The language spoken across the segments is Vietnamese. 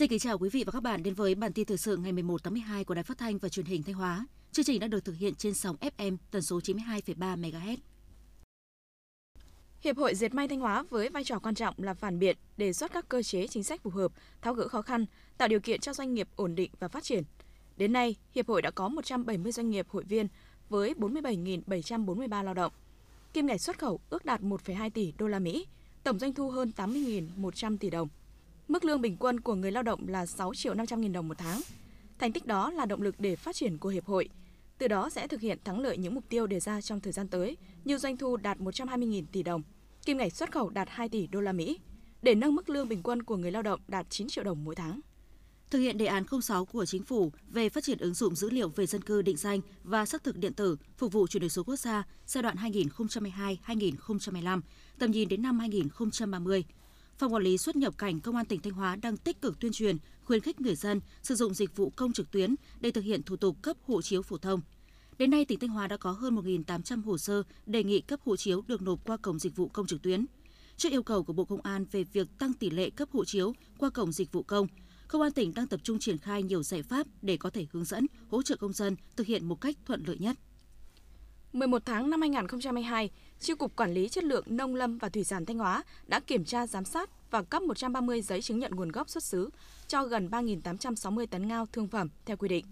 Xin kính chào quý vị và các bạn đến với bản tin thời sự ngày 11 tháng 12 của Đài Phát thanh và Truyền hình Thanh Hóa. Chương trình đã được thực hiện trên sóng FM tần số 92,3 MHz. Hiệp hội Dệt may Thanh Hóa với vai trò quan trọng là phản biện, đề xuất các cơ chế chính sách phù hợp, tháo gỡ khó khăn, tạo điều kiện cho doanh nghiệp ổn định và phát triển. Đến nay, hiệp hội đã có 170 doanh nghiệp hội viên với 47.743 lao động. Kim ngạch xuất khẩu ước đạt 1,2 tỷ đô la Mỹ, tổng doanh thu hơn 80.100 tỷ đồng. Mức lương bình quân của người lao động là 6 triệu 500 nghìn đồng một tháng. Thành tích đó là động lực để phát triển của Hiệp hội. Từ đó sẽ thực hiện thắng lợi những mục tiêu đề ra trong thời gian tới, như doanh thu đạt 120.000 tỷ đồng, kim ngạch xuất khẩu đạt 2 tỷ đô la Mỹ, để nâng mức lương bình quân của người lao động đạt 9 triệu đồng mỗi tháng. Thực hiện đề án 06 của Chính phủ về phát triển ứng dụng dữ liệu về dân cư định danh và xác thực điện tử phục vụ chuyển đổi số quốc gia giai đoạn 2022-2025, tầm nhìn đến năm 2030, Phòng quản lý xuất nhập cảnh Công an tỉnh Thanh Hóa đang tích cực tuyên truyền, khuyến khích người dân sử dụng dịch vụ công trực tuyến để thực hiện thủ tục cấp hộ chiếu phổ thông. Đến nay, tỉnh Thanh Hóa đã có hơn 1.800 hồ sơ đề nghị cấp hộ chiếu được nộp qua cổng dịch vụ công trực tuyến. Trước yêu cầu của Bộ Công an về việc tăng tỷ lệ cấp hộ chiếu qua cổng dịch vụ công, Công an tỉnh đang tập trung triển khai nhiều giải pháp để có thể hướng dẫn, hỗ trợ công dân thực hiện một cách thuận lợi nhất. 11 tháng năm 2022, Chi cục Quản lý chất lượng nông lâm và thủy sản Thanh Hóa đã kiểm tra giám sát và cấp 130 giấy chứng nhận nguồn gốc xuất xứ cho gần 3.860 tấn ngao thương phẩm theo quy định.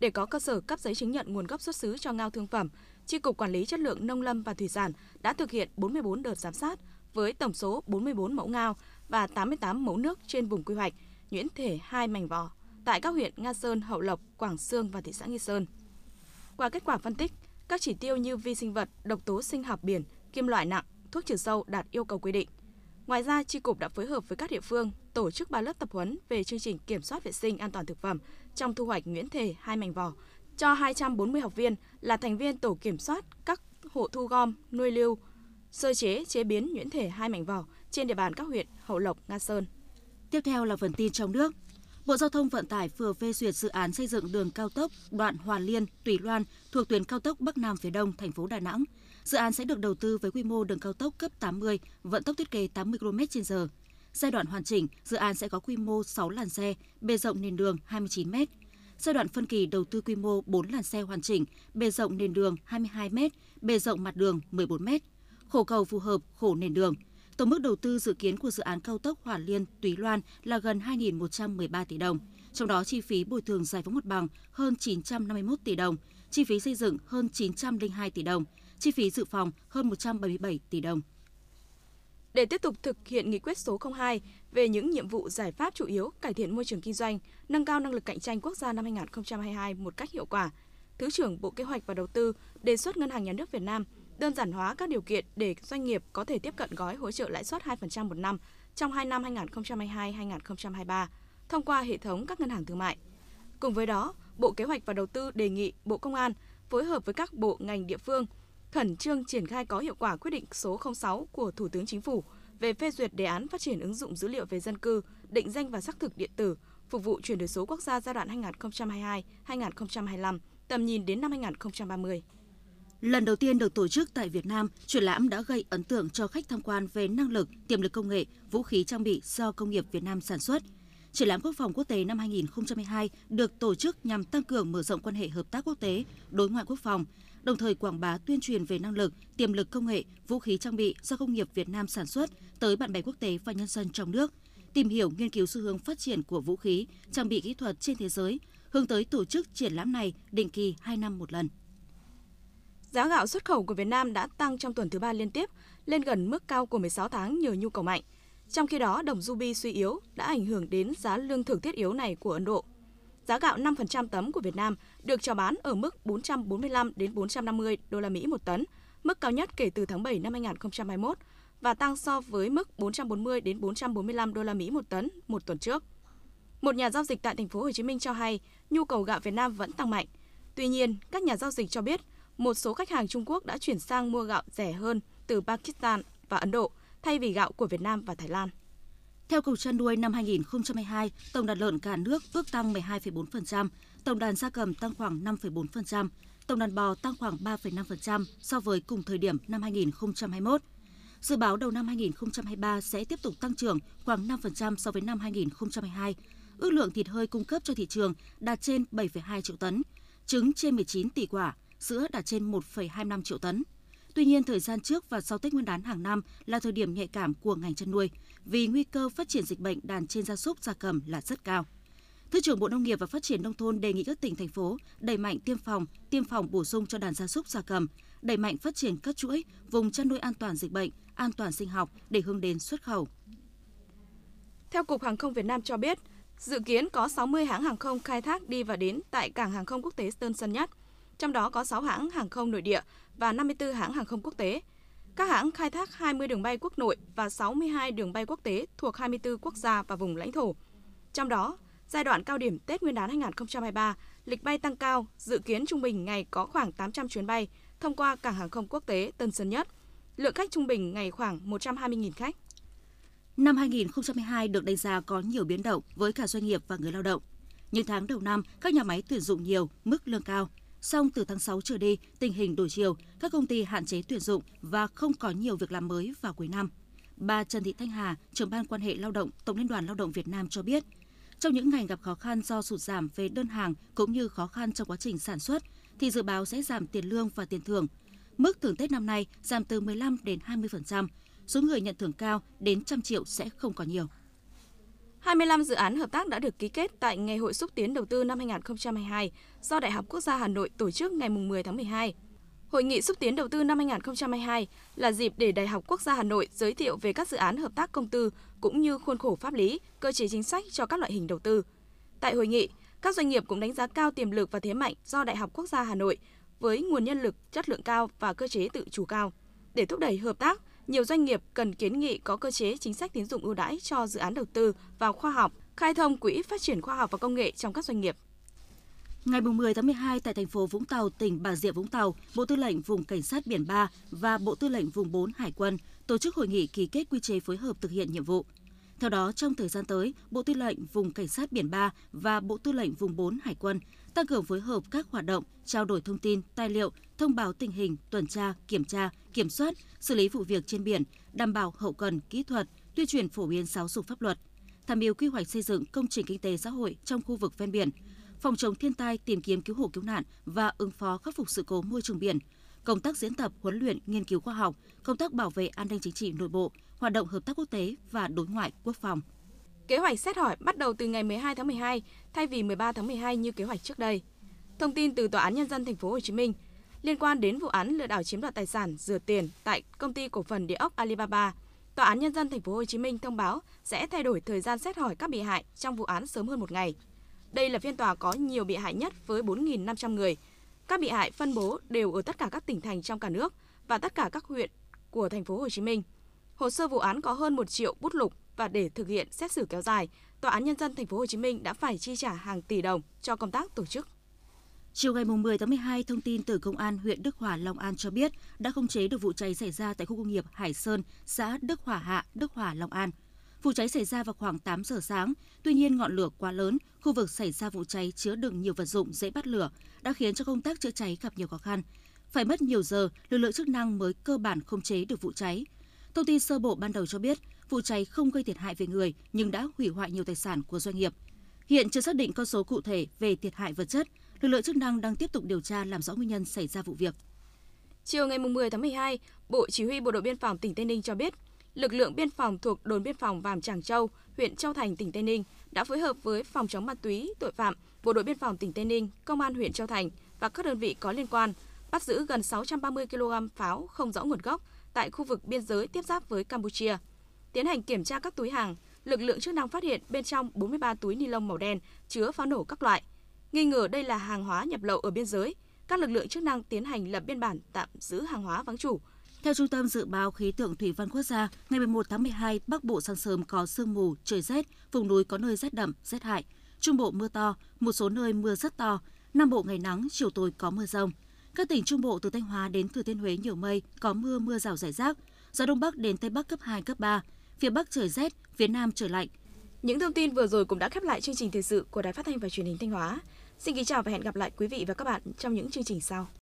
Để có cơ sở cấp giấy chứng nhận nguồn gốc xuất xứ cho ngao thương phẩm, Chi cục Quản lý chất lượng nông lâm và thủy sản đã thực hiện 44 đợt giám sát với tổng số 44 mẫu ngao và 88 mẫu nước trên vùng quy hoạch, nhuyễn thể hai mảnh vò tại các huyện Nga Sơn, Hậu Lộc, Quảng Sương và thị xã Nghi Sơn. Qua kết quả phân tích, các chỉ tiêu như vi sinh vật, độc tố sinh học biển, kim loại nặng, thuốc trừ sâu đạt yêu cầu quy định. Ngoài ra, Tri Cục đã phối hợp với các địa phương tổ chức 3 lớp tập huấn về chương trình kiểm soát vệ sinh an toàn thực phẩm trong thu hoạch nhuyễn thể hai mảnh vỏ cho 240 học viên là thành viên tổ kiểm soát các hộ thu gom, nuôi lưu, sơ chế, chế biến nhuyễn thể hai mảnh vỏ trên địa bàn các huyện Hậu Lộc, Nga Sơn. Tiếp theo là phần tin trong nước. Bộ Giao thông Vận tải vừa phê duyệt dự án xây dựng đường cao tốc đoạn Hòa Liên, Tùy Loan thuộc tuyến cao tốc Bắc Nam phía Đông thành phố Đà Nẵng. Dự án sẽ được đầu tư với quy mô đường cao tốc cấp 80, vận tốc thiết kế 80 km/h. Giai đoạn hoàn chỉnh, dự án sẽ có quy mô 6 làn xe, bề rộng nền đường 29 m. Giai đoạn phân kỳ đầu tư quy mô 4 làn xe hoàn chỉnh, bề rộng nền đường 22 m, bề rộng mặt đường 14 m. Khổ cầu phù hợp khổ nền đường. Tổng mức đầu tư dự kiến của dự án cao tốc Hòa Liên Túy Loan là gần 2.113 tỷ đồng, trong đó chi phí bồi thường giải phóng mặt bằng hơn 951 tỷ đồng, chi phí xây dựng hơn 902 tỷ đồng, chi phí dự phòng hơn 177 tỷ đồng. Để tiếp tục thực hiện nghị quyết số 02 về những nhiệm vụ giải pháp chủ yếu cải thiện môi trường kinh doanh, nâng cao năng lực cạnh tranh quốc gia năm 2022 một cách hiệu quả, Thứ trưởng Bộ Kế hoạch và Đầu tư đề xuất Ngân hàng Nhà nước Việt Nam đơn giản hóa các điều kiện để doanh nghiệp có thể tiếp cận gói hỗ trợ lãi suất 2% một năm trong 2 năm 2022-2023 thông qua hệ thống các ngân hàng thương mại. Cùng với đó, Bộ Kế hoạch và Đầu tư đề nghị Bộ Công an phối hợp với các bộ ngành địa phương khẩn trương triển khai có hiệu quả quyết định số 06 của Thủ tướng Chính phủ về phê duyệt đề án phát triển ứng dụng dữ liệu về dân cư, định danh và xác thực điện tử phục vụ chuyển đổi số quốc gia giai đoạn 2022-2025, tầm nhìn đến năm 2030. Lần đầu tiên được tổ chức tại Việt Nam, triển lãm đã gây ấn tượng cho khách tham quan về năng lực, tiềm lực công nghệ, vũ khí trang bị do công nghiệp Việt Nam sản xuất. Triển lãm quốc phòng quốc tế năm 2022 được tổ chức nhằm tăng cường mở rộng quan hệ hợp tác quốc tế, đối ngoại quốc phòng, đồng thời quảng bá tuyên truyền về năng lực, tiềm lực công nghệ, vũ khí trang bị do công nghiệp Việt Nam sản xuất tới bạn bè quốc tế và nhân dân trong nước, tìm hiểu nghiên cứu xu hướng phát triển của vũ khí, trang bị kỹ thuật trên thế giới, hướng tới tổ chức triển lãm này định kỳ 2 năm một lần. Giá gạo xuất khẩu của Việt Nam đã tăng trong tuần thứ ba liên tiếp, lên gần mức cao của 16 tháng nhờ nhu cầu mạnh. Trong khi đó, đồng ruby suy yếu đã ảnh hưởng đến giá lương thực thiết yếu này của Ấn Độ. Giá gạo 5% tấm của Việt Nam được chào bán ở mức 445 đến 450 đô la Mỹ một tấn, mức cao nhất kể từ tháng 7 năm 2021 và tăng so với mức 440 đến 445 đô la Mỹ một tấn một tuần trước. Một nhà giao dịch tại thành phố Hồ Chí Minh cho hay, nhu cầu gạo Việt Nam vẫn tăng mạnh. Tuy nhiên, các nhà giao dịch cho biết một số khách hàng Trung Quốc đã chuyển sang mua gạo rẻ hơn từ Pakistan và Ấn Độ thay vì gạo của Việt Nam và Thái Lan. Theo Cục chăn nuôi năm 2022, tổng đàn lợn cả nước ước tăng 12,4%, tổng đàn gia cầm tăng khoảng 5,4%, tổng đàn bò tăng khoảng 3,5% so với cùng thời điểm năm 2021. Dự báo đầu năm 2023 sẽ tiếp tục tăng trưởng khoảng 5% so với năm 2022, ước lượng thịt hơi cung cấp cho thị trường đạt trên 7,2 triệu tấn, trứng trên 19 tỷ quả, sữa đạt trên 1,25 triệu tấn. Tuy nhiên, thời gian trước và sau Tết Nguyên đán hàng năm là thời điểm nhạy cảm của ngành chăn nuôi vì nguy cơ phát triển dịch bệnh đàn trên gia súc gia cầm là rất cao. Thứ trưởng Bộ Nông nghiệp và Phát triển nông thôn đề nghị các tỉnh thành phố đẩy mạnh tiêm phòng, tiêm phòng bổ sung cho đàn gia súc gia cầm, đẩy mạnh phát triển các chuỗi vùng chăn nuôi an toàn dịch bệnh, an toàn sinh học để hướng đến xuất khẩu. Theo Cục Hàng không Việt Nam cho biết, dự kiến có 60 hãng hàng không khai thác đi và đến tại cảng hàng không quốc tế Tân Sơn Nhất, trong đó có 6 hãng hàng không nội địa và 54 hãng hàng không quốc tế. Các hãng khai thác 20 đường bay quốc nội và 62 đường bay quốc tế thuộc 24 quốc gia và vùng lãnh thổ. Trong đó, giai đoạn cao điểm Tết Nguyên đán 2023, lịch bay tăng cao, dự kiến trung bình ngày có khoảng 800 chuyến bay thông qua cảng hàng không quốc tế Tân Sơn Nhất. Lượng khách trung bình ngày khoảng 120.000 khách. Năm 2022 được đánh giá có nhiều biến động với cả doanh nghiệp và người lao động. Những tháng đầu năm, các nhà máy tuyển dụng nhiều, mức lương cao. Song từ tháng 6 trở đi, tình hình đổi chiều, các công ty hạn chế tuyển dụng và không có nhiều việc làm mới vào cuối năm. Bà Trần Thị Thanh Hà, trưởng ban quan hệ lao động Tổng Liên đoàn Lao động Việt Nam cho biết, trong những ngành gặp khó khăn do sụt giảm về đơn hàng cũng như khó khăn trong quá trình sản xuất, thì dự báo sẽ giảm tiền lương và tiền thưởng. Mức thưởng Tết năm nay giảm từ 15 đến 20%, số người nhận thưởng cao đến trăm triệu sẽ không còn nhiều. 25 dự án hợp tác đã được ký kết tại Ngày hội xúc tiến đầu tư năm 2022 do Đại học Quốc gia Hà Nội tổ chức ngày 10 tháng 12. Hội nghị xúc tiến đầu tư năm 2022 là dịp để Đại học Quốc gia Hà Nội giới thiệu về các dự án hợp tác công tư cũng như khuôn khổ pháp lý, cơ chế chính sách cho các loại hình đầu tư. Tại hội nghị, các doanh nghiệp cũng đánh giá cao tiềm lực và thế mạnh do Đại học Quốc gia Hà Nội với nguồn nhân lực chất lượng cao và cơ chế tự chủ cao. Để thúc đẩy hợp tác, nhiều doanh nghiệp cần kiến nghị có cơ chế chính sách tín dụng ưu đãi cho dự án đầu tư vào khoa học, khai thông quỹ phát triển khoa học và công nghệ trong các doanh nghiệp. Ngày 10 tháng 12 tại thành phố Vũng Tàu, tỉnh Bà Rịa Vũng Tàu, Bộ Tư lệnh Vùng Cảnh sát Biển 3 và Bộ Tư lệnh Vùng 4 Hải quân tổ chức hội nghị ký kết quy chế phối hợp thực hiện nhiệm vụ. Theo đó, trong thời gian tới, Bộ Tư lệnh Vùng Cảnh sát Biển 3 và Bộ Tư lệnh Vùng 4 Hải quân tăng cường phối hợp các hoạt động, trao đổi thông tin, tài liệu, thông báo tình hình, tuần tra, kiểm tra, kiểm soát, xử lý vụ việc trên biển, đảm bảo hậu cần, kỹ thuật, tuyên truyền phổ biến giáo dục pháp luật, tham mưu quy hoạch xây dựng công trình kinh tế xã hội trong khu vực ven biển, phòng chống thiên tai, tìm kiếm cứu hộ cứu nạn và ứng phó khắc phục sự cố môi trường biển, công tác diễn tập, huấn luyện, nghiên cứu khoa học, công tác bảo vệ an ninh chính trị nội bộ, hoạt động hợp tác quốc tế và đối ngoại quốc phòng. Kế hoạch xét hỏi bắt đầu từ ngày 12 tháng 12 thay vì 13 tháng 12 như kế hoạch trước đây. Thông tin từ Tòa án nhân dân thành phố Hồ Chí Minh liên quan đến vụ án lừa đảo chiếm đoạt tài sản rửa tiền tại công ty cổ phần địa ốc Alibaba, Tòa án nhân dân thành phố Hồ Chí Minh thông báo sẽ thay đổi thời gian xét hỏi các bị hại trong vụ án sớm hơn một ngày. Đây là phiên tòa có nhiều bị hại nhất với 4.500 người. Các bị hại phân bố đều ở tất cả các tỉnh thành trong cả nước và tất cả các huyện của thành phố Hồ Chí Minh. Hồ sơ vụ án có hơn 1 triệu bút lục và để thực hiện xét xử kéo dài, Tòa án nhân dân thành phố Hồ Chí Minh đã phải chi trả hàng tỷ đồng cho công tác tổ chức. Chiều ngày 10 tháng 12, thông tin từ Công an huyện Đức Hòa, Long An cho biết đã khống chế được vụ cháy xảy ra tại khu công nghiệp Hải Sơn, xã Đức Hòa Hạ, Đức Hòa, Long An. Vụ cháy xảy ra vào khoảng 8 giờ sáng, tuy nhiên ngọn lửa quá lớn, khu vực xảy ra vụ cháy chứa đựng nhiều vật dụng dễ bắt lửa đã khiến cho công tác chữa cháy gặp nhiều khó khăn. Phải mất nhiều giờ, lực lượng chức năng mới cơ bản khống chế được vụ cháy. Thông tin sơ bộ ban đầu cho biết, vụ cháy không gây thiệt hại về người nhưng đã hủy hoại nhiều tài sản của doanh nghiệp. Hiện chưa xác định con số cụ thể về thiệt hại vật chất, lực lượng chức năng đang tiếp tục điều tra làm rõ nguyên nhân xảy ra vụ việc. Chiều ngày 10 tháng 12, Bộ Chỉ huy Bộ đội Biên phòng tỉnh Tây Ninh cho biết, lực lượng biên phòng thuộc đồn biên phòng Vàm Tràng Châu, huyện Châu Thành, tỉnh Tây Ninh đã phối hợp với phòng chống ma túy, tội phạm, Bộ đội biên phòng tỉnh Tây Ninh, Công an huyện Châu Thành và các đơn vị có liên quan bắt giữ gần 630 kg pháo không rõ nguồn gốc tại khu vực biên giới tiếp giáp với Campuchia. Tiến hành kiểm tra các túi hàng, lực lượng chức năng phát hiện bên trong 43 túi ni lông màu đen chứa pháo nổ các loại. Nghi ngờ đây là hàng hóa nhập lậu ở biên giới, các lực lượng chức năng tiến hành lập biên bản tạm giữ hàng hóa vắng chủ. Theo Trung tâm Dự báo Khí tượng Thủy văn Quốc gia, ngày 11 tháng 12, Bắc Bộ sáng sớm có sương mù, trời rét, vùng núi có nơi rét đậm, rét hại. Trung Bộ mưa to, một số nơi mưa rất to. Nam Bộ ngày nắng, chiều tối có mưa rông. Các tỉnh Trung Bộ từ Thanh Hóa đến Thừa Thiên Huế nhiều mây, có mưa mưa rào rải rác. Gió Đông Bắc đến Tây Bắc cấp 2, cấp 3. Phía Bắc trời rét, phía Nam trời lạnh. Những thông tin vừa rồi cũng đã khép lại chương trình thời sự của Đài Phát thanh và Truyền hình Thanh Hóa. Xin kính chào và hẹn gặp lại quý vị và các bạn trong những chương trình sau.